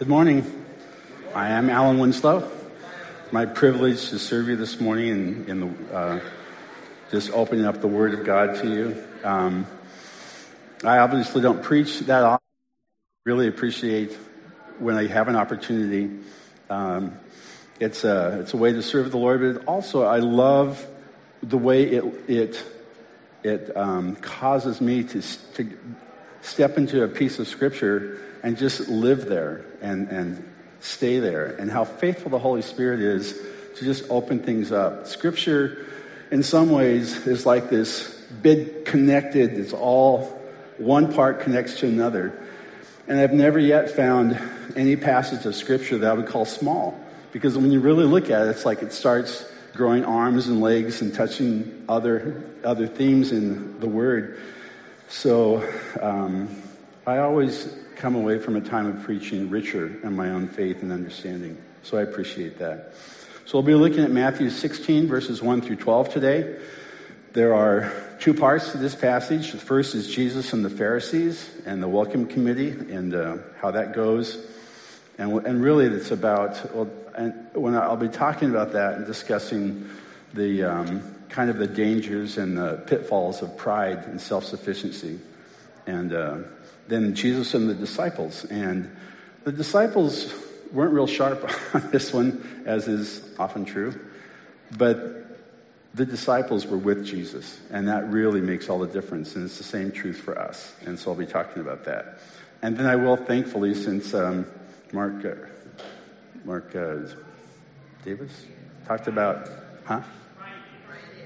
Good morning. I am Alan Winslow. It's my privilege to serve you this morning in, in the, uh, just opening up the Word of God to you. Um, I obviously don't preach that often. Really appreciate when I have an opportunity. Um, it's a it's a way to serve the Lord, but also I love the way it it it um, causes me to to step into a piece of Scripture and just live there and, and stay there, and how faithful the Holy Spirit is to just open things up. Scripture, in some ways, is like this big connected, it's all one part connects to another. And I've never yet found any passage of Scripture that I would call small. Because when you really look at it, it's like it starts growing arms and legs and touching other, other themes in the Word. So um, I always come away from a time of preaching richer in my own faith and understanding. So I appreciate that. So we'll be looking at Matthew 16, verses 1 through 12 today. There are two parts to this passage. The first is Jesus and the Pharisees and the welcome committee and uh, how that goes. And, and really, it's about, well, and when I'll be talking about that and discussing the um, kind of the dangers and the pitfalls of pride and self sufficiency. And uh, then Jesus and the disciples. And the disciples weren't real sharp on this one, as is often true. But the disciples were with Jesus, and that really makes all the difference. And it's the same truth for us. And so I'll be talking about that. And then I will, thankfully, since um, Mark, uh, Mark uh, Davis talked about, huh?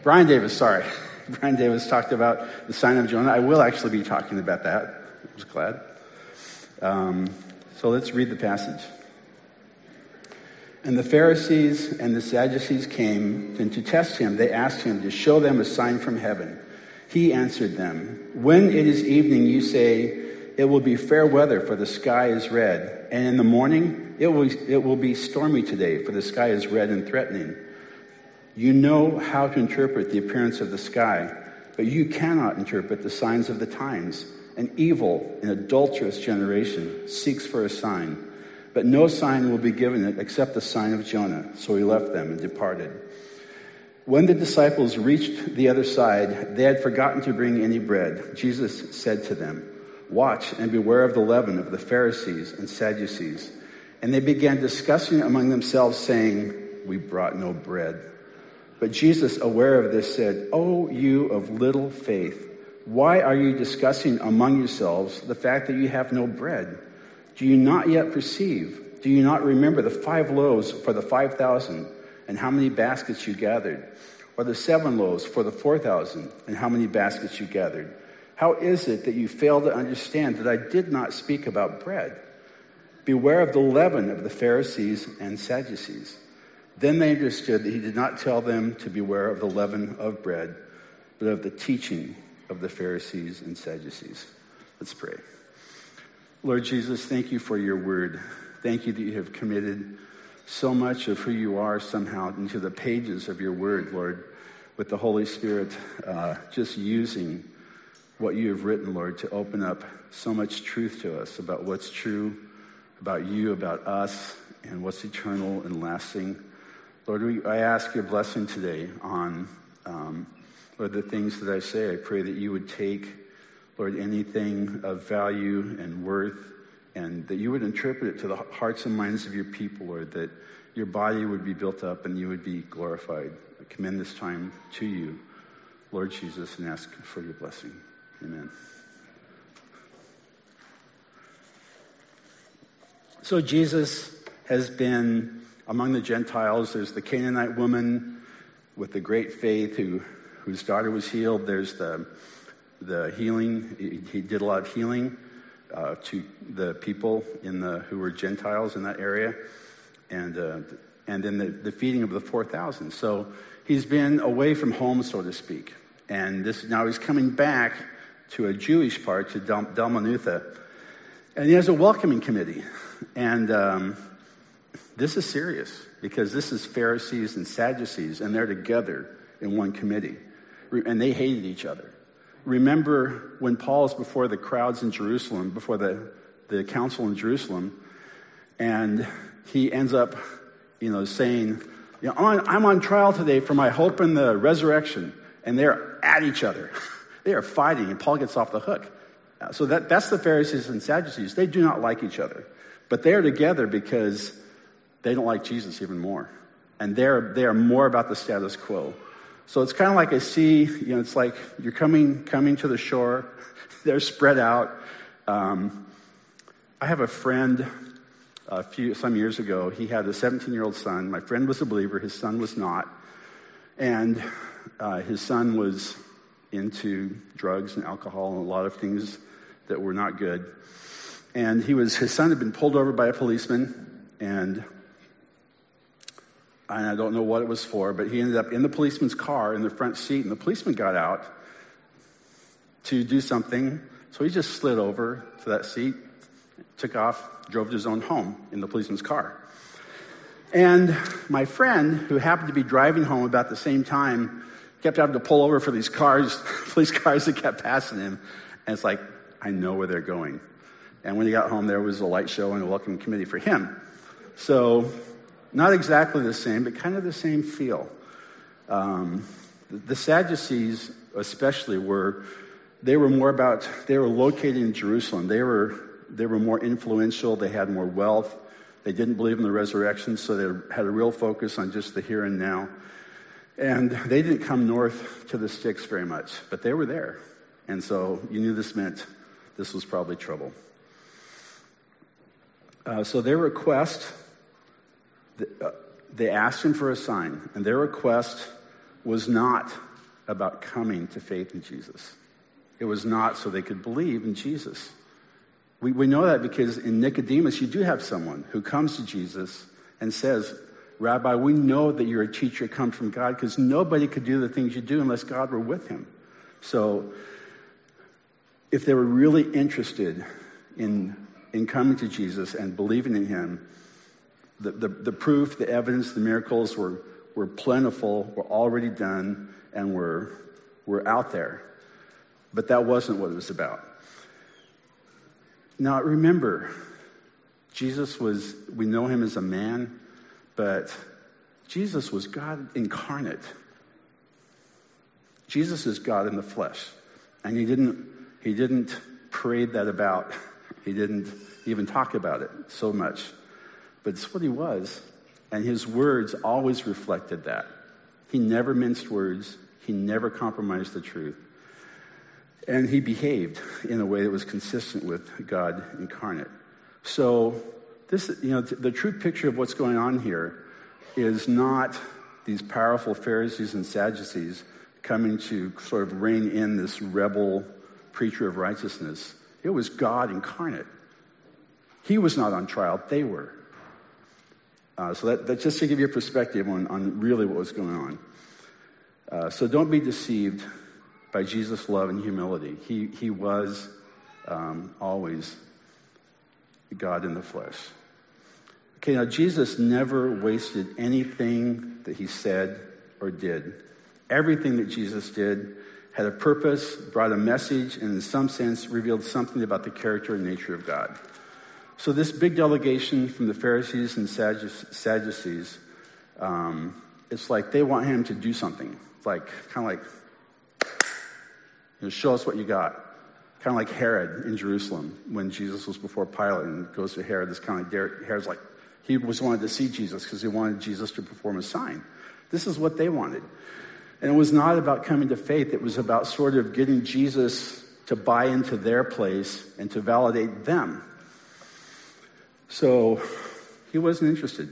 Brian Davis, sorry. Brian Davis talked about the sign of Jonah. I will actually be talking about that. I was glad. Um, so let's read the passage. And the Pharisees and the Sadducees came, and to test him, they asked him to show them a sign from heaven. He answered them, When it is evening, you say, It will be fair weather, for the sky is red. And in the morning, it will, it will be stormy today, for the sky is red and threatening. You know how to interpret the appearance of the sky, but you cannot interpret the signs of the times. An evil and adulterous generation seeks for a sign, but no sign will be given it except the sign of Jonah. So he left them and departed. When the disciples reached the other side, they had forgotten to bring any bread. Jesus said to them, Watch and beware of the leaven of the Pharisees and Sadducees. And they began discussing among themselves, saying, We brought no bread. But Jesus, aware of this, said, Oh, you of little faith. Why are you discussing among yourselves the fact that you have no bread? Do you not yet perceive? Do you not remember the five loaves for the five thousand and how many baskets you gathered? Or the seven loaves for the four thousand and how many baskets you gathered? How is it that you fail to understand that I did not speak about bread? Beware of the leaven of the Pharisees and Sadducees. Then they understood that he did not tell them to beware of the leaven of bread, but of the teaching of the Pharisees and Sadducees. Let's pray. Lord Jesus, thank you for your word. Thank you that you have committed so much of who you are somehow into the pages of your word, Lord, with the Holy Spirit uh, just using what you have written, Lord, to open up so much truth to us about what's true about you, about us, and what's eternal and lasting. Lord, we, I ask your blessing today on um, Lord, the things that I say, I pray that you would take, Lord, anything of value and worth, and that you would interpret it to the hearts and minds of your people, Lord, that your body would be built up and you would be glorified. I commend this time to you, Lord Jesus, and ask for your blessing. Amen. So Jesus has been among the Gentiles. There's the Canaanite woman with the great faith who whose daughter was healed. There's the, the healing. He, did a lot of healing uh, to the people in the, who were Gentiles in that area. And, uh, and then the, the feeding of the 4,000. So he's been away from home, so to speak. And this, now he's coming back to a Jewish part, to Dalmanutha. And he has a welcoming committee. And um, this is serious because this is Pharisees and Sadducees, and they're together in one committee and they hated each other. Remember when Paul's before the crowds in Jerusalem, before the, the council in Jerusalem, And he ends up, you know, saying, you know, I'm on trial today for my hope in the resurrection. And they're at each other. they are fighting, and Paul gets off the hook. Uh, so that, that's the Pharisees and Sadducees. They do not like each other. But they are together because they don't like Jesus even more. And they're, they are more about the status quo. So it's kind of like a sea, you know, it's like you're coming, coming to the shore. They're spread out. Um, I have a friend a few, some years ago. He had a 17 year old son. My friend was a believer, his son was not. And uh, his son was into drugs and alcohol and a lot of things that were not good. And he was, his son had been pulled over by a policeman, and, and I don't know what it was for, but he ended up in the policeman's car in the front seat, and the policeman got out to do something. So he just slid over to that seat, took off, drove to his own home in the policeman's car. And my friend, who happened to be driving home about the same time, kept having to pull over for these cars, police cars that kept passing him. And it's like, I know where they're going. And when he got home, there was a light show and a welcome committee for him. So, not exactly the same, but kind of the same feel. Um, the Sadducees, especially, were they were more about they were located in Jerusalem. They were they were more influential. They had more wealth. They didn't believe in the resurrection, so they had a real focus on just the here and now. And they didn't come north to the sticks very much, but they were there. And so you knew this meant this was probably trouble. Uh, so their request, Uh, they asked him for a sign, and their request was not about coming to faith in Jesus. It was not so they could believe in Jesus. We, we know that because in Nicodemus, you do have someone who comes to Jesus and says, Rabbi, we know that you're a teacher come from God because nobody could do the things you do unless God were with him. So, if they were really interested in, in coming to Jesus and believing in him, the, the, the proof, the evidence, the miracles were, were plentiful, were already done, and were, were out there. But that wasn't what it was about. Now, remember, Jesus was, we know him as a man, but Jesus was God incarnate. Jesus is God in the flesh. And he didn't, he didn't parade that about. He didn't even talk about it so much. But it's what he was. And his words always reflected that. He never minced words. He never compromised the truth. And he behaved in a way that was consistent with God incarnate. So, this, you know, the true picture of what's going on here is not these powerful Pharisees and Sadducees coming to sort of rein in this rebel preacher of righteousness. It was God incarnate. He was not on trial, they were. Uh, so that, that's just to give you a perspective on, on really what was going on. Uh, so don't be deceived by Jesus' love and humility. He, he was um, always God in the flesh. Okay, now Jesus never wasted anything that he said or did. Everything that Jesus did had a purpose, brought a message, and in some sense revealed something about the character and nature of God. So, this big delegation from the Pharisees and Sadducees, um, it's like they want him to do something. It's Like, kind of like, you know, show us what you got. Kind of like Herod in Jerusalem when Jesus was before Pilate and goes to Herod. This kind of Herod's like, he was wanted to see Jesus because he wanted Jesus to perform a sign. This is what they wanted. And it was not about coming to faith, it was about sort of getting Jesus to buy into their place and to validate them. So he wasn't interested.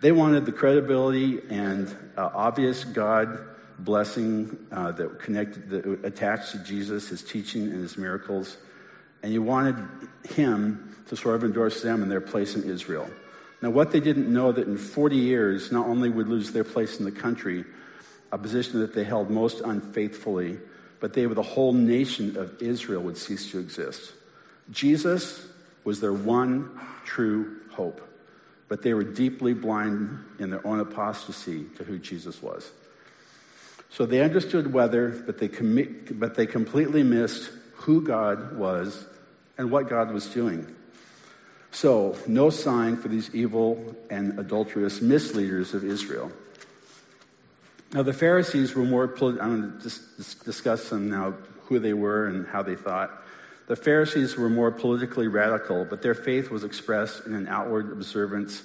they wanted the credibility and uh, obvious God blessing uh, that connected, that attached to Jesus, his teaching and his miracles. And you wanted him to sort of endorse them in their place in Israel. Now, what they didn't know that in 40 years, not only would lose their place in the country, a position that they held most unfaithfully, but they, the whole nation of Israel, would cease to exist. Jesus was their one true hope, but they were deeply blind in their own apostasy to who Jesus was. So they understood weather, but they, commi- but they completely missed who God was and what God was doing. So, no sign for these evil and adulterous misleaders of Israel. Now, the Pharisees were more, I'm going to just discuss them now, who they were and how they thought. The Pharisees were more politically radical, but their faith was expressed in an outward observance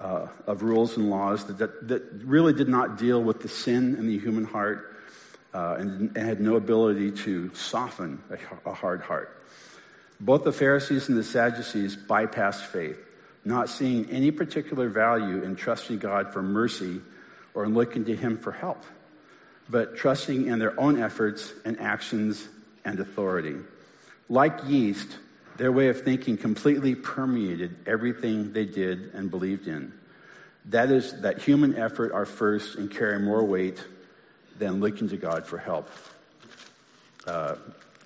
uh, of rules and laws that, that, really did not deal with the sin in the human heart uh, and, and, had no ability to soften a, a hard heart. Both the Pharisees and the Sadducees bypassed faith, not seeing any particular value in trusting God for mercy or in looking to Him for help, but trusting in their own efforts and actions and authority. Like yeast, their way of thinking completely permeated everything they did and believed in. That is, that human effort are first and carry more weight than looking to God for help. Uh,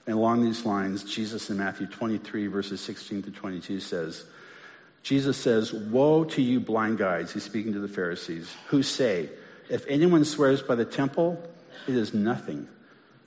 and along these lines, Jesus in Matthew 23, verses 16 to 22 says, Jesus says, Woe to you, blind guides, he's speaking to the Pharisees, who say, If anyone swears by the temple, it is nothing.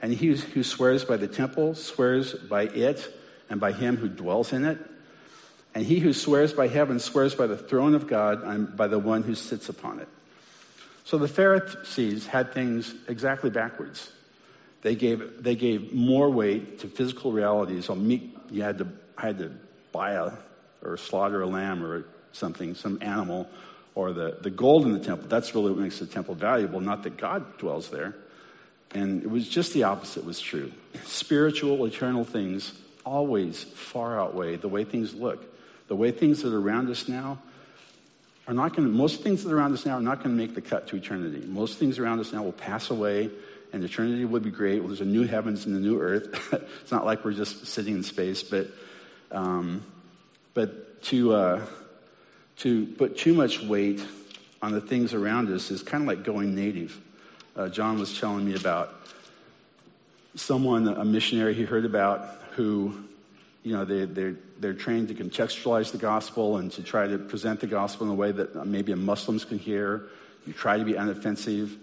and he who swears by the temple swears by it and by him who dwells in it. And he who swears by heaven swears by the throne of God and by the one who sits upon it. So the Pharisees had things exactly backwards. They gave, they gave more weight to physical realities. On meat, you had to, had to buy a, or slaughter a lamb or something, some animal, or the, the gold in the temple. That's really what makes the temple valuable, not that God dwells there. And it was just the opposite was true. Spiritual, eternal things always far outweigh the way things look. The way things that are around us now are not going to, most things that are around us now are not going to make the cut to eternity. Most things around us now will pass away, and eternity would be great. Well, there's a new heavens and a new earth. it's not like we're just sitting in space, but, um, but to, uh, to put too much weight on the things around us is kind of like going native. Uh, John was telling me about someone, a missionary he heard about, who you know, they, they're, they're trained to contextualize the gospel and to try to present the gospel in a way that maybe Muslims can hear. You try to be unoffensive.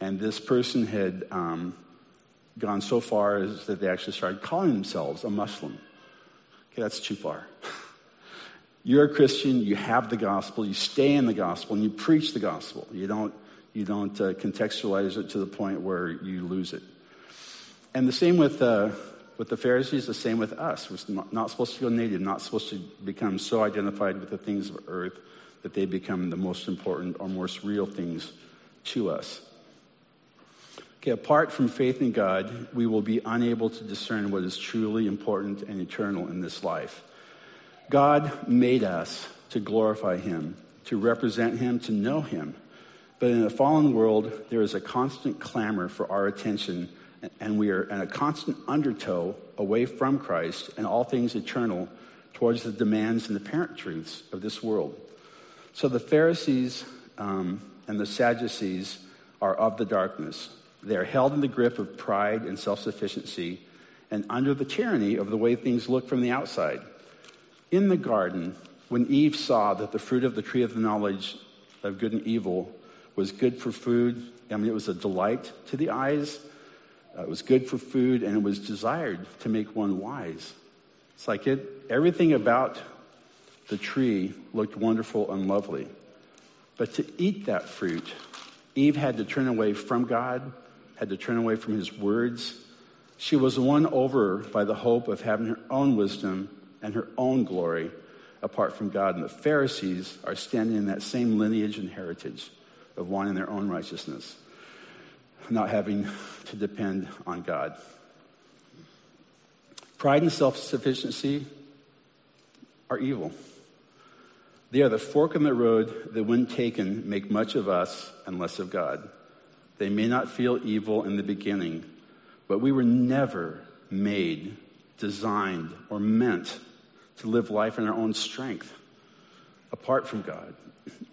And this person had um, gone so far as that they actually started calling themselves a Muslim. Okay, that's too far. You're a Christian, you have the gospel, you stay in the gospel, and you preach the gospel. You don't, you don't uh, contextualize it to the point where you lose it. And the same with. Uh, with the Pharisees, the same with us. We're not supposed to go native, not supposed to become so identified with the things of earth that they become the most important or most real things to us. Okay, apart from faith in God, we will be unable to discern what is truly important and eternal in this life. God made us to glorify Him, to represent Him, to know Him. But in a fallen world, there is a constant clamor for our attention and we are in a constant undertow away from Christ and all things eternal towards the demands and the parent truths of this world. So the Pharisees um, and the Sadducees are of the darkness. They are held in the grip of pride and self sufficiency and under the tyranny of the way things look from the outside. In the garden, when Eve saw that the fruit of the tree of the knowledge of good and evil was good for food, I mean, it was a delight to the eyes uh, it was good for food and it was desired to make one wise. It's like it, everything about the tree looked wonderful and lovely. But to eat that fruit, Eve had to turn away from God, had to turn away from his words. She was won over by the hope of having her own wisdom and her own glory apart from God. And the Pharisees are standing in that same lineage and heritage of wanting their own righteousness not having to depend on God. Pride and self sufficiency are evil. They are the fork in the road that, when taken, make much of us and less of God. They may not feel evil in the beginning, but we were never made, designed, or meant to live life in our own strength. Apart from God.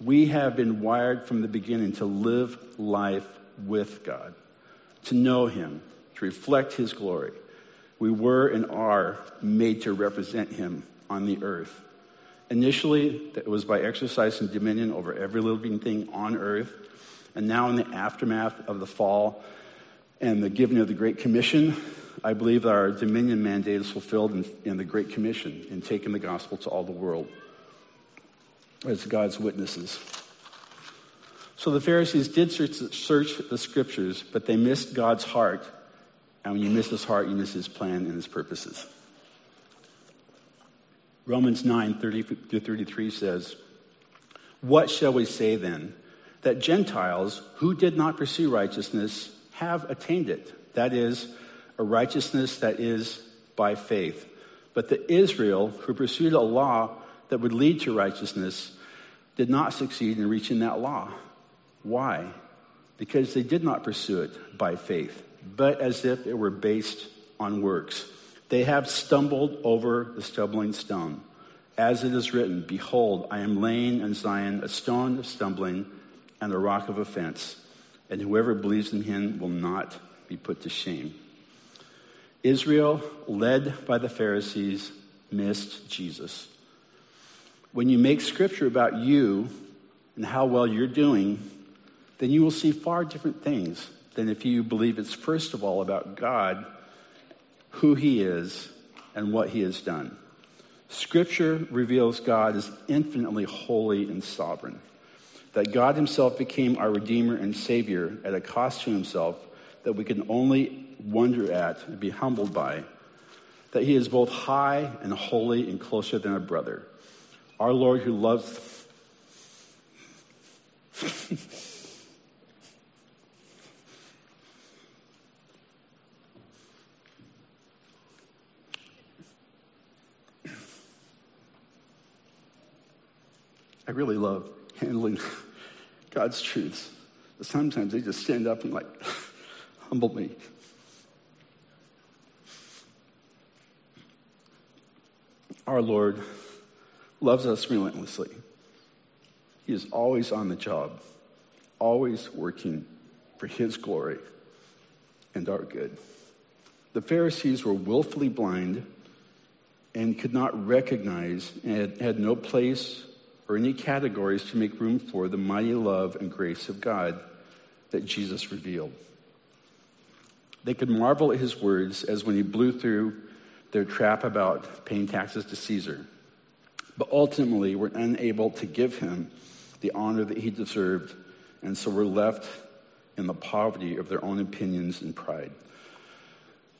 We have been wired from the beginning to live life with God, to know Him, to reflect His glory. We were and are made to represent Him on the earth. Initially, it was by exercising dominion over every living thing on earth. And now, in the aftermath of the fall and the giving of the Great Commission, I believe that our dominion mandate is fulfilled in, in the Great Commission in taking the gospel to all the world as God's witnesses. So the Pharisees did search, the scriptures, but they missed God's heart. And when you miss his heart, you miss his plan and his purposes. Romans 9 30 through 33 says, What shall we say then? That Gentiles who did not pursue righteousness have attained it. That is, a righteousness that is by faith. But the Israel who pursued a law that would lead to righteousness did not succeed in reaching that law. Why? Because they did not pursue it by faith, but as if it were based on works. They have stumbled over the stumbling stone. As it is written, Behold, I am laying in Zion a stone of stumbling and a rock of offense, and whoever believes in him will not be put to shame. Israel, led by the Pharisees, missed Jesus. When you make scripture about you and how well you're doing, then you will see far different things than if you believe it's first of all about God, who He is, and what He has done. Scripture reveals God as infinitely holy and sovereign, that God Himself became our Redeemer and Savior at a cost to Himself that we can only wonder at and be humbled by, that He is both high and holy and closer than a brother our Lord who loves. I really love handling God's truths. But sometimes they just stand up and like humble me. Our Lord loves us relentlessly. He is always on the job, always working for his glory and our good. The Pharisees were willfully blind and could not recognize and had, had no place or any categories to make room for the mighty love and grace of God that Jesus revealed. They could marvel at his words as when he blew through their trap about paying taxes to Caesar but ultimately were unable to give him the honor that he deserved, and so were left in the poverty of their own opinions and pride.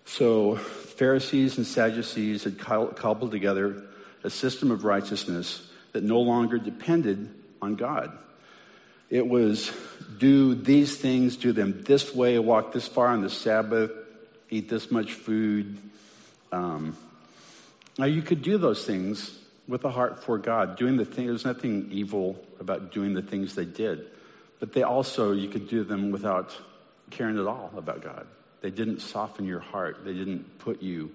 So, Pharisees and Sadducees had cobbled together a system of righteousness that no longer depended on God. It was do these things, do them this way, walk this far on the Sabbath, eat this much food. Um, now, you could do those things with a heart for God, doing the thing. There's nothing evil about doing the things they did, but they also you could do them without caring at all about God. They didn't soften your heart. They didn't put you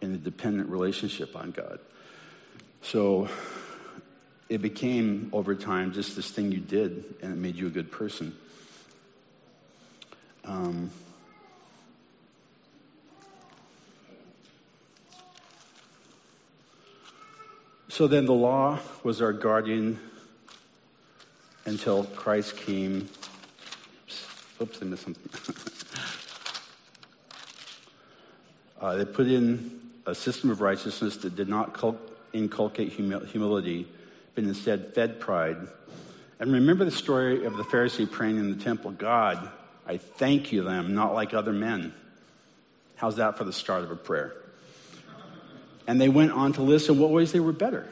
in a dependent relationship on God. So it became over time just this thing you did, and it made you a good person. Um, So then the law was our guardian until Christ came. Oops, I missed something. uh, they put in a system of righteousness that did not inculcate humility, but instead fed pride. And remember the story of the Pharisee praying in the temple God, I thank you that I'm not like other men. How's that for the start of a prayer? And they went on to list in what ways they were better.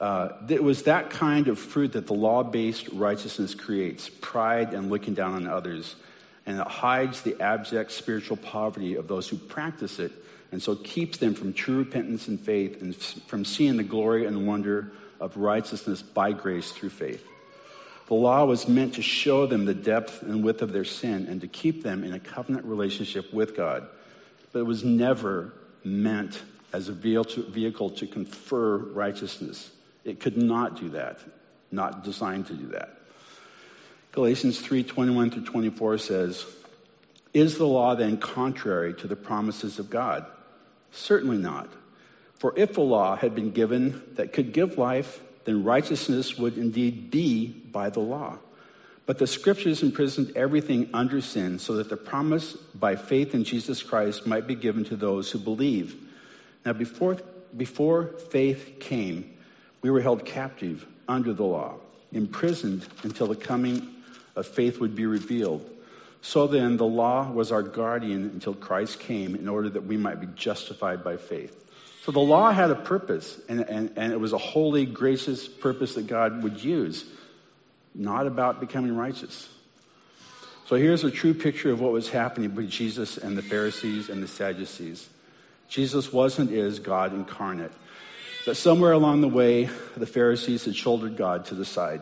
Uh, it was that kind of fruit that the law based righteousness creates pride and looking down on others. And it hides the abject spiritual poverty of those who practice it, and so keeps them from true repentance and faith and from seeing the glory and wonder of righteousness by grace through faith. The law was meant to show them the depth and width of their sin and to keep them in a covenant relationship with God. But it was never meant as a vehicle to confer righteousness. It could not do that, not designed to do that. Galatians 3 21 through 24 says, Is the law then contrary to the promises of God? Certainly not. For if the law had been given that could give life, then righteousness would indeed be by the law. But the scriptures imprisoned everything under sin so that the promise by faith in Jesus Christ might be given to those who believe. Now, before, before faith came, we were held captive under the law, imprisoned until the coming of faith would be revealed. So then, the law was our guardian until Christ came in order that we might be justified by faith. So the law had a purpose, and, and, and it was a holy, gracious purpose that God would use, not about becoming righteous. So here's a true picture of what was happening with Jesus and the Pharisees and the Sadducees. Jesus wasn't is God incarnate. But somewhere along the way, the Pharisees had shouldered God to the side.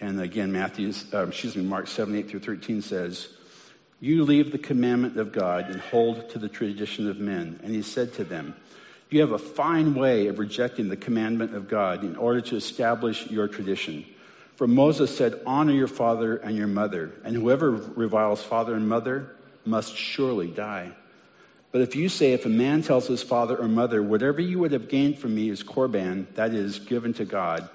And again, Matthew, uh, excuse me, Mark 7, 8 through 13 says, You leave the commandment of God and hold to the tradition of men. And he said to them, You have a fine way of rejecting the commandment of God in order to establish your tradition. For Moses said, Honor your father and your mother, and whoever reviles father and mother must surely die. But if you say, If a man tells his father or mother, Whatever you would have gained from me is korban, that is, given to God,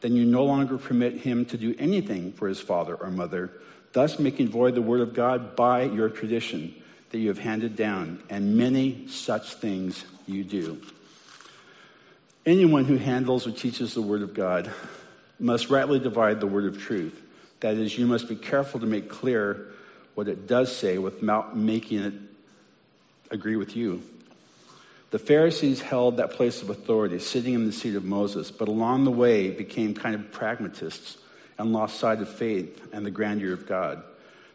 then you no longer permit him to do anything for his father or mother, thus making void the word of God by your tradition that you have handed down, and many such things you do. Anyone who handles or teaches the word of God must rightly divide the word of truth. That is, you must be careful to make clear what it does say without making it agree with you. The Pharisees held that place of authority, sitting in the seat of Moses, but along the way became kind of pragmatists and lost sight of faith and the grandeur of God.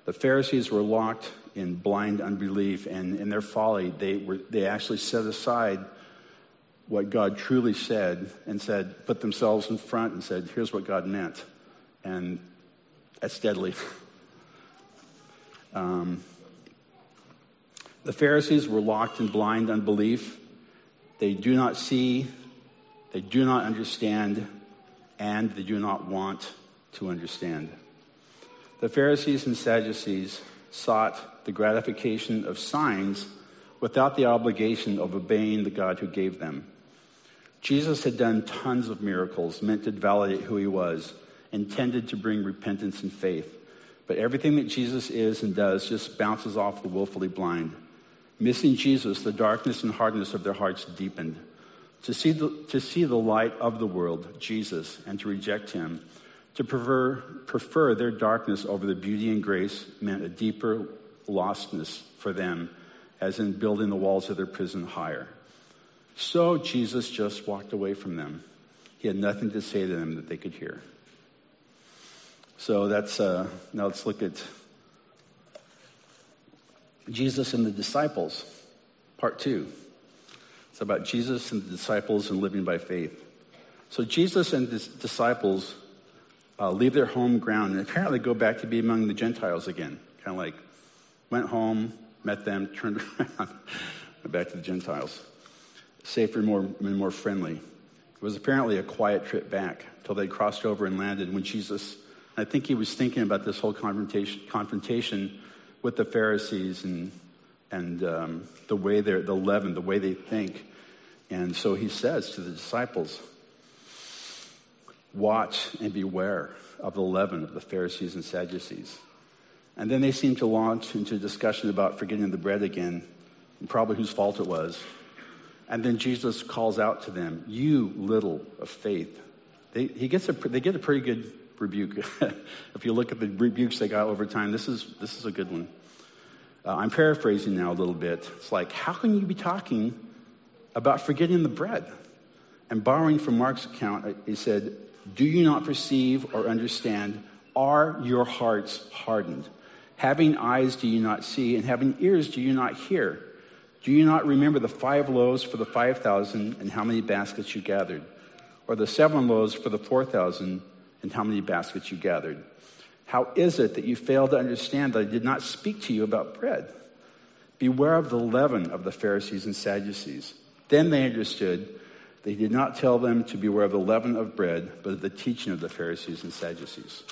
The Pharisees were locked in blind unbelief, and in their folly, they, were, they actually set aside what God truly said and said, put themselves in front and said, here's what God meant. And that's deadly. Um, the Pharisees were locked in blind unbelief they do not see, they do not understand, and they do not want to understand. The Pharisees and Sadducees sought the gratification of signs without the obligation of obeying the God who gave them. Jesus had done tons of miracles meant to validate who he was, intended to bring repentance and faith. But everything that Jesus is and does just bounces off the willfully blind. Missing Jesus, the darkness and hardness of their hearts deepened. To see, the, to see the light of the world, Jesus, and to reject him, to prefer, prefer their darkness over the beauty and grace meant a deeper lostness for them, as in building the walls of their prison higher. So Jesus just walked away from them. He had nothing to say to them that they could hear. So that's, uh, now let's look at Jesus and the disciples, part two. It's about Jesus and the disciples and living by faith. So Jesus and his disciples uh, leave their home ground and apparently go back to be among the Gentiles again. Kind of like went home, met them, turned around, went back to the Gentiles. Safer more, more friendly. It was apparently a quiet trip back until they crossed over and landed when Jesus, I think he was thinking about this whole confrontation, confrontation with the Pharisees and, and um, the way they're, the leaven, the way they think. And so he says to the disciples, Watch and beware of the leaven of the Pharisees and Sadducees. And then they seem to launch into a discussion about forgetting the bread again, and probably whose fault it was. And then Jesus calls out to them, You little of faith. They, he gets a, they get a pretty good rebuke. if you look at the rebukes they got over time, this is, this is a good one. Uh, I'm paraphrasing now a little bit. It's like, how can you be talking about forgetting the bread? And borrowing from Mark's account, uh, he said, Do you not perceive or understand? Are your hearts hardened? Having eyes, do you not see? And having ears, do you not hear? Do you not remember the five loaves for the 5,000 and how many baskets you gathered? Or the seven loaves for the 4,000 and how many baskets you gathered. How is it that you fail to understand that I did not speak to you about bread? Beware of the leaven of the Pharisees and Sadducees. Then they understood They did not tell them to beware of the leaven of bread, but of the teaching of the Pharisees and Sadducees.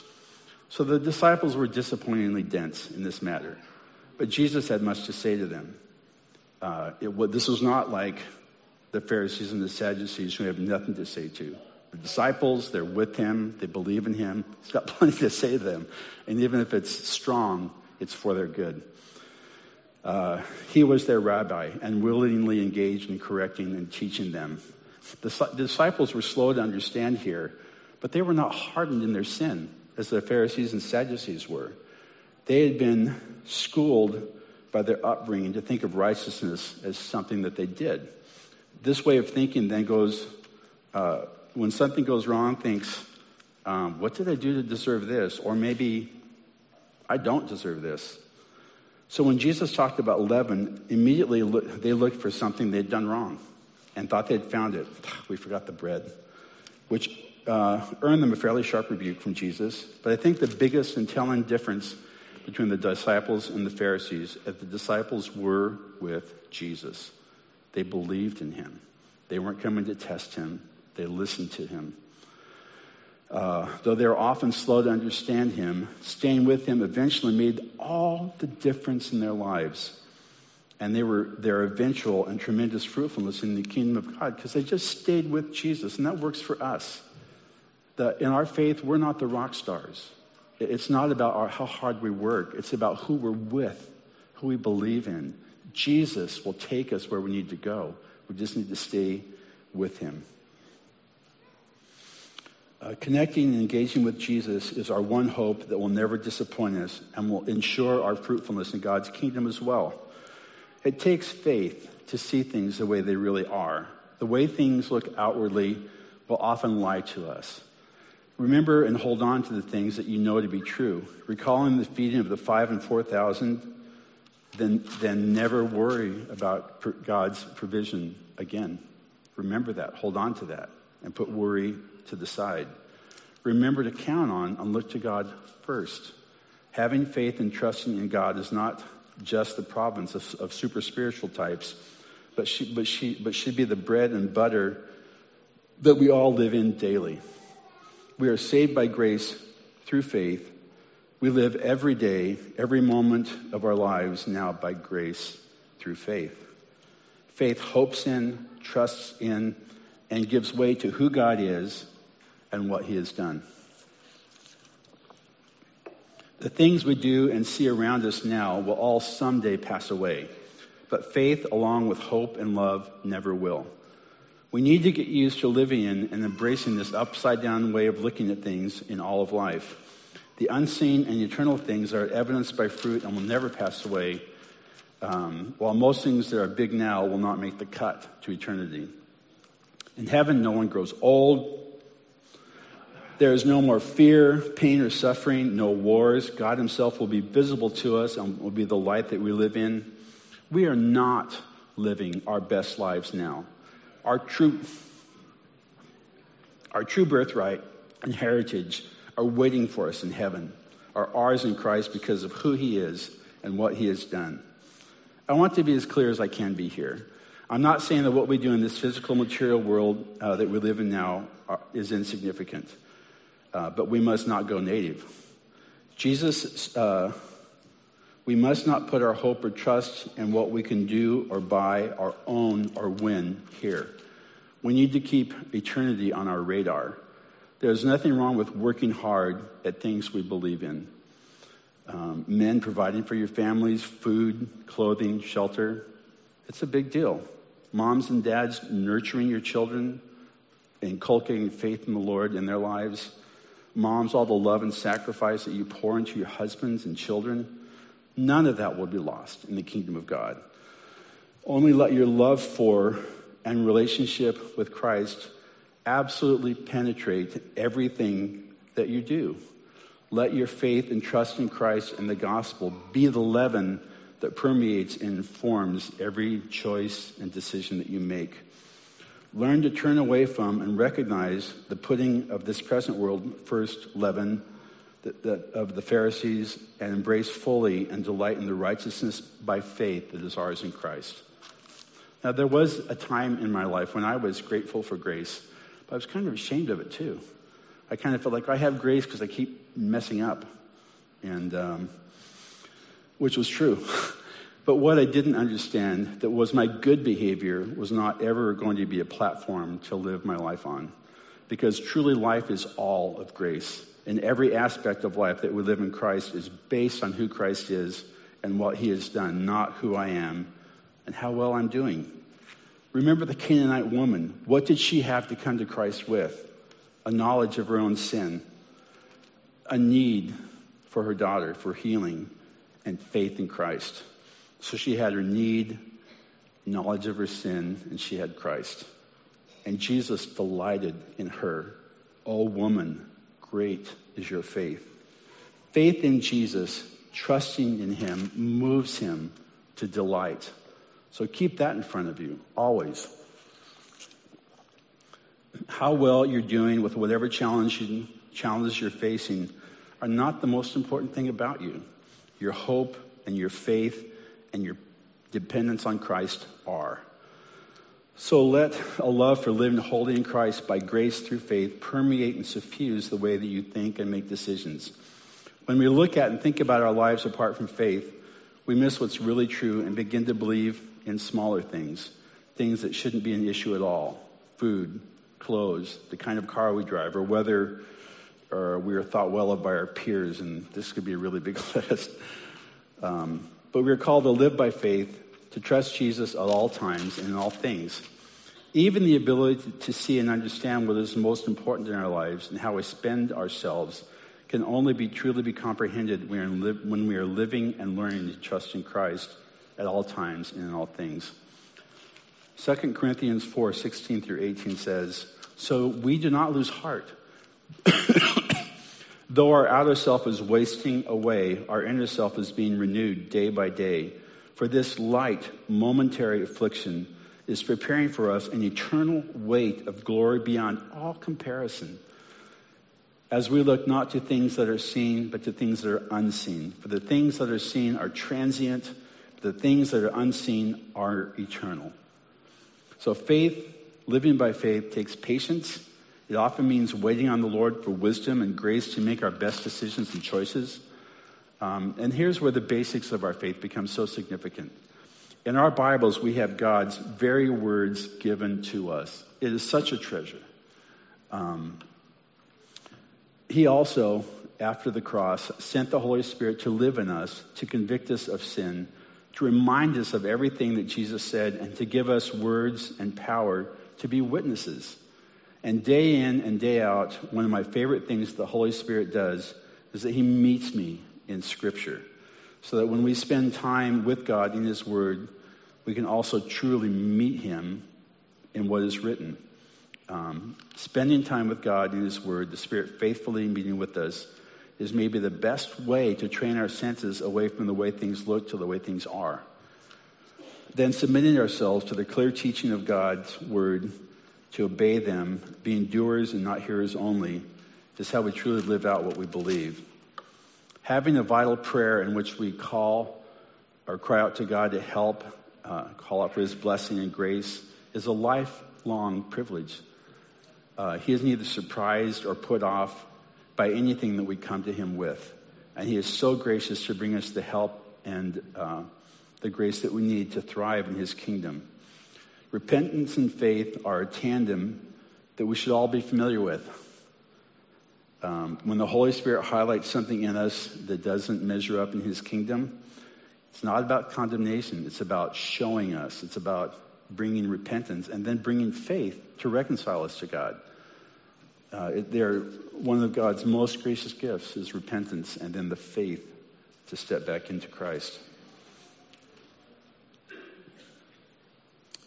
So the disciples were disappointingly dense in this matter. But Jesus had much to say to them. Uh, it, this was not like the Pharisees and the Sadducees who have nothing to say to. The disciples, they're with him, they believe in him. He's got plenty to say to them. And even if it's strong, it's for their good. Uh, he was their rabbi and willingly engaged in correcting and teaching them the disciples were slow to understand here, but they were not hardened in their sin as the Pharisees and Sadducees were. They had been schooled by their upbringing to think of righteousness as something that they did. This way of thinking then goes, uh, when something goes wrong, thinks, um, what did I do to deserve this? Or maybe I don't deserve this. So when Jesus talked about leaven, immediately they looked for something they'd done wrong and thought they'd found it. We forgot the bread, which uh, earned them a fairly sharp rebuke from Jesus. But I think the biggest and telling difference between the disciples and the Pharisees is the disciples were with Jesus. They believed in him. They weren't coming to test him, they listened to him. Uh, though they were often slow to understand him, staying with him eventually made all the difference in their lives and they were their eventual and tremendous fruitfulness in the kingdom of God because they just stayed with Jesus, and that works for us. The, in our faith, we're not the rock stars. It's not about our, how hard we work. It's about who we're with, who we believe in. Jesus will take us where we need to go. We just need to stay with him. Uh, connecting and engaging with Jesus is our one hope that will never disappoint us and will ensure our fruitfulness in God's kingdom as well. It takes faith to see things the way they really are. The way things look outwardly will often lie to us. Remember and hold on to the things that you know to be true. Recalling the feeding of the five and four thousand, then, then never worry about God's provision again. Remember that. Hold on to that and put worry to the side. Remember to count on and look to God first. Having faith and trusting in God is not just the province of, of super spiritual types, but, she, but, she, but should be the bread and butter that we all live in daily. We are saved by grace through faith. We live every day, every moment of our lives now by grace through faith. Faith hopes in, trusts in, and gives way to who God is and what He has done. The things we do and see around us now will all someday pass away, but faith, along with hope and love, never will. We need to get used to living in and embracing this upside down way of looking at things in all of life. The unseen and eternal things are evidenced by fruit and will never pass away, um, while most things that are big now will not make the cut to eternity. In heaven, no one grows old there is no more fear, pain, or suffering, no wars. God Himself will be visible to us and will be the light that we live in. We are not living our best lives now. Our true, our true birthright and heritage are waiting for us in heaven, are ours in Christ because of who He is and what He has done. I want to be as clear as I can be here. I'm not saying that what we do in this physical, material world uh, that we live in now are, is insignificant uh, but we must not go native. Jesus, uh, we must not put our hope or trust in what we can do or buy or own or win here. We need to keep eternity on our radar. There's nothing wrong with working hard at things we believe in. Um, men providing for your families food, clothing, shelter. It's a big deal. Moms and dads nurturing your children, inculcating faith in the Lord in their lives. Moms, all the love and sacrifice that you pour into your husbands and children, none of that will be lost in the kingdom of God. Only let your love for and relationship with Christ absolutely penetrate everything that you do. Let your faith and trust in Christ and the gospel be the leaven that permeates and informs every choice and decision that you make. Learn to turn away from and recognize the putting of this present world first leaven of the Pharisees and embrace fully and delight in the righteousness by faith that is ours in Christ. Now, there was a time in my life when I was grateful for grace, but I was kind of ashamed of it too. I kind of felt like I have grace because I keep messing up, and um, which was true. but what I didn't understand that was my good behavior was not ever going to be a platform to live my life on, because truly life is all of grace. And every aspect of life that we live in Christ is based on who Christ is and what He has done, not who I am and how well I'm doing. Remember the Canaanite woman. What did she have to come to Christ with? A knowledge of her own sin, a need for her daughter for healing, and faith in Christ. So she had her need, knowledge of her sin, and she had Christ. And Jesus delighted in her. Oh, woman, great is your faith. Faith in Jesus, trusting in him, moves him to delight. So keep that in front of you, always. How well you're doing with whatever challenge challenges you're facing are not the most important thing about you. Your hope and your faith and your dependence on Christ are. So let a love for living holy in Christ by grace through faith permeate and suffuse the way that you think and make decisions. When we look at and think about our lives apart from faith, we miss what's really true and begin to believe in smaller things, things that shouldn't be an issue at all food, clothes, the kind of car we drive, or whether or we are thought well of by our peers, and this could be a really big list. Um, but we are called to live by faith, to trust Jesus at all times and in all things. Even the ability to see and understand what is most important in our lives and how we spend ourselves can only be truly be comprehended when we are living and learning to trust in Christ at all times and in all things. 2 Corinthians 4 16 through 18 says, So we do not lose heart. Though our outer self is wasting away, our inner self is being renewed day by day. For this light, momentary affliction is preparing for us an eternal weight of glory beyond all comparison. As we look not to things that are seen, but to things that are unseen. For the things that are seen are transient the things that are unseen are eternal. So faith, living by faith, takes patience. It often means waiting on the Lord for wisdom and grace to make our best decisions and choices. Um, and here's where the basics of our faith become so significant. In our Bibles, we have God's very words given to us. It is such a treasure. Um, he also, after the cross, sent the Holy Spirit to live in us, to convict us of sin, to remind us of everything that Jesus said and to give us words and power to be witnesses. And day in and day out, one of my favorite things the Holy Spirit does is that He meets me in Scripture. So that when we spend time with God in His Word, we can also truly meet Him in what is written. Um, spending time with God in His Word, the Spirit faithfully meeting with us, is maybe the best way to train our senses away from the way things look to the way things are. Then submitting ourselves to the clear teaching of God's word to obey them, being doers and not hearers only, is how we truly live out what we believe. Having a vital prayer in which we call or cry out to God to help, uh, call out for his blessing and grace, is a lifelong privilege. Uh, he is neither surprised or put off by anything that we come to him with. And he is so gracious to bring us the help and uh, the grace that we need to thrive in his kingdom. Repentance and faith are a tandem that we should all be familiar with. Um, when the Holy Spirit highlights something in us that doesn't measure up in his kingdom, it's not about condemnation, it's about showing us, it's about bringing repentance and then bringing faith to reconcile us to God. Uh, they're one of God's most gracious gifts is repentance and then the faith to step back into Christ.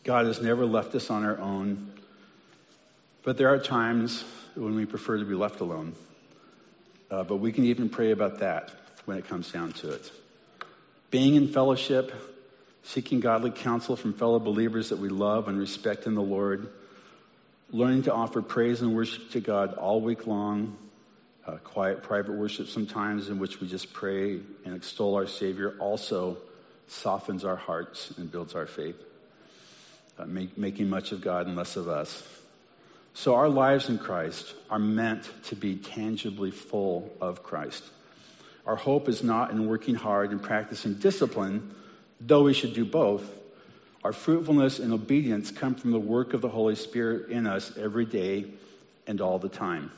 God has never left us on our own, but there are times when we prefer to be left alone. Uh, but we can even pray about that when it comes down to it. Being in fellowship, seeking godly counsel from fellow believers that we love and respect in the Lord learning to offer praise and worship to God all week long, uh, quiet private worship sometimes in which we just pray and extol our Savior also softens our hearts and builds our faith. Make, making much of God and less of us. So our lives in Christ are meant to be tangibly full of Christ. Our hope is not in working hard and practicing discipline, though we should do both. Our fruitfulness and obedience come from the work of the Holy Spirit in us every day and all the time.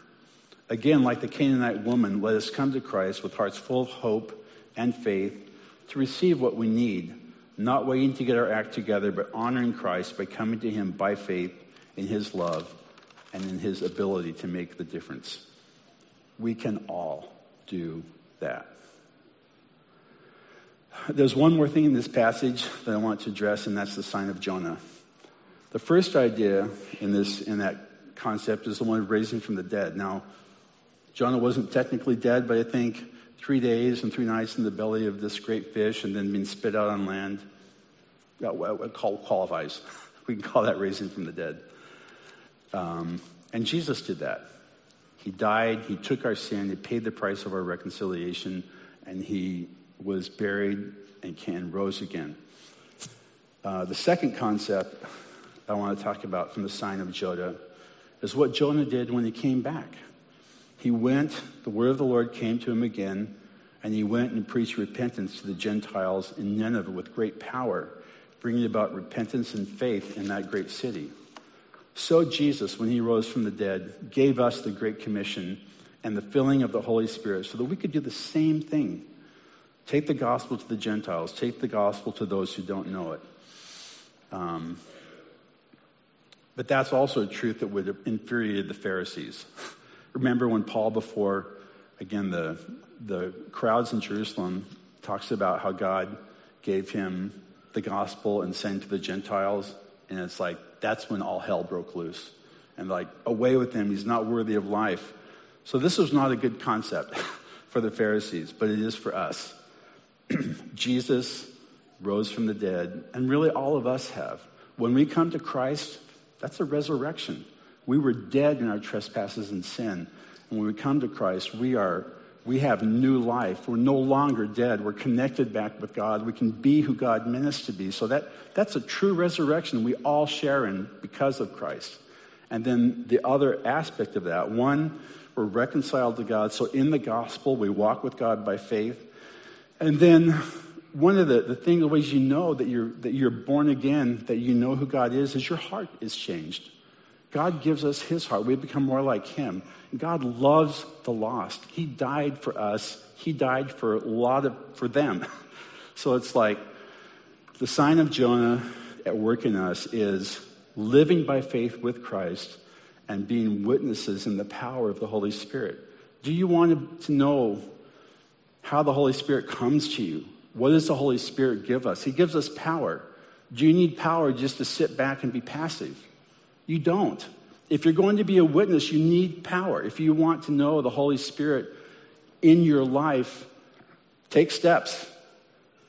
Again, like the Canaanite woman, let us come to Christ with hearts full of hope and faith to receive what we need, not waiting to get our act together, but honoring Christ by coming to Him by faith in His love and in His ability to make the difference. We can all do that. There's one more thing in this passage that I want to address, and that's the sign of Jonah. The first idea in this in that concept is the one of raising from the dead. Now, Jonah wasn't technically dead, but I think three days and three nights in the belly of this great fish and then being spit out on land that qualifies. We can call that raising from the dead. Um, and Jesus did that. He died, He took our sin, He paid the price of our reconciliation, and He was buried and can rose again. Uh, the second concept I want to talk about from the sign of Jonah is what Jonah did when he came back. He went, the word of the Lord came to him again, and he went and preached repentance to the Gentiles in Nineveh with great power, bringing about repentance and faith in that great city. So Jesus, when he rose from the dead, gave us the Great Commission and the filling of the Holy Spirit so that we could do the same thing. Take the gospel to the Gentiles, take the gospel to those who don't know it. Um, but that's also a truth that would have infuriated the Pharisees. Remember when Paul, before, again, the, the crowds in Jerusalem, talks about how God gave him the gospel and sent to the Gentiles, and it's like, that's when all hell broke loose. And like, away with him, he's not worthy of life. So this was not a good concept for the Pharisees, but it is for us. Jesus rose from the dead, and really all of us have. When we come to Christ, that's a resurrection. We were dead in our trespasses and sin. And when we come to Christ, we are we have new life. We're no longer dead. We're connected back with God. We can be who God meant us to be. So that, that's a true resurrection we all share in because of Christ. And then the other aspect of that one, we're reconciled to God. So in the gospel, we walk with God by faith. And then one of the, the things, the ways you know that you're, that you're born again, that you know who God is, is your heart is changed. God gives us his heart. We become more like him. God loves the lost. He died for us. He died for a lot of for them. So it's like the sign of Jonah at work in us is living by faith with Christ and being witnesses in the power of the Holy Spirit. Do you want to know how the Holy Spirit comes to you? What does the Holy Spirit give us? He gives us power. Do you need power just to sit back and be passive? You don't. If you're going to be a witness, you need power. If you want to know the Holy Spirit in your life, take steps.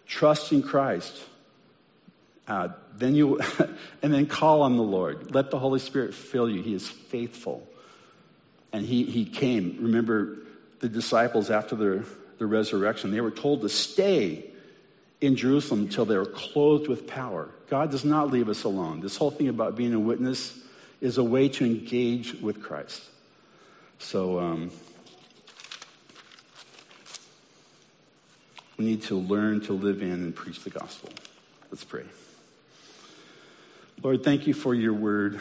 Trust in Christ. Uh, then you, and then call on the Lord. Let the Holy Spirit fill you. He is faithful. And he, he came. Remember the disciples after the, the resurrection, they were told to stay in Jerusalem until they were clothed with power. God does not leave us alone. This whole thing about being a witness is a way to engage with Christ. So um, we need to learn to live in and preach the gospel. Let's pray. Lord, thank you for your word.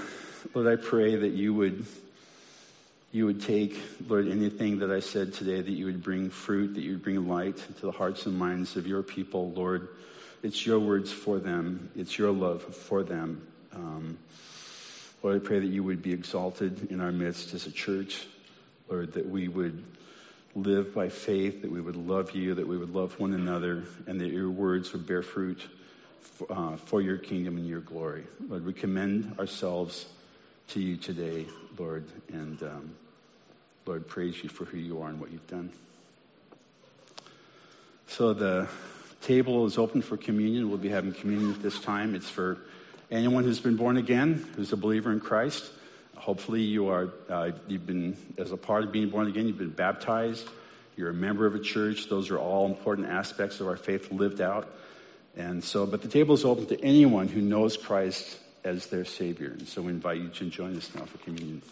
Lord, I pray that you would you would take, Lord, anything that I said today, that you would bring fruit, that you would bring light to the hearts and minds of your people, Lord. It's your words for them. It's your love for them. Um, Lord, I pray that you would be exalted in our midst as a church. Lord, that we would live by faith, that we would love you, that we would love one another, and that your words would bear fruit for, uh, for your kingdom and your glory. Lord, we commend ourselves to you today, Lord, and um, Lord, praise you for who you are and what you've done. So the table is open for communion. We'll be having communion at this time. It's for Anyone who's been born again, who's a believer in Christ, hopefully you are, uh, you've been, as a part of being born again, you've been baptized. You're a member of a church. Those are all important aspects of our faith lived out. And so, but the table is open to anyone who knows Christ as their Savior. And so we invite you to join us now for communion.